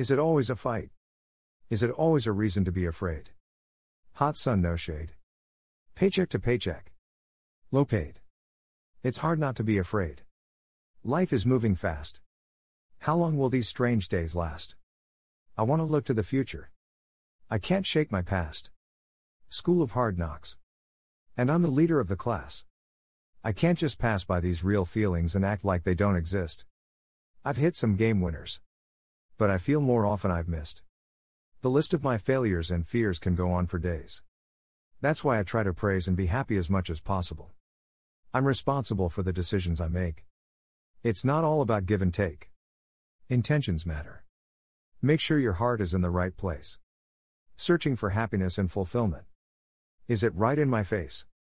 Is it always a fight? Is it always a reason to be afraid? Hot sun, no shade. Paycheck to paycheck. Low paid. It's hard not to be afraid. Life is moving fast. How long will these strange days last? I want to look to the future. I can't shake my past. School of Hard Knocks. And I'm the leader of the class. I can't just pass by these real feelings and act like they don't exist. I've hit some game winners. But I feel more often I've missed. The list of my failures and fears can go on for days. That's why I try to praise and be happy as much as possible. I'm responsible for the decisions I make. It's not all about give and take. Intentions matter. Make sure your heart is in the right place. Searching for happiness and fulfillment. Is it right in my face?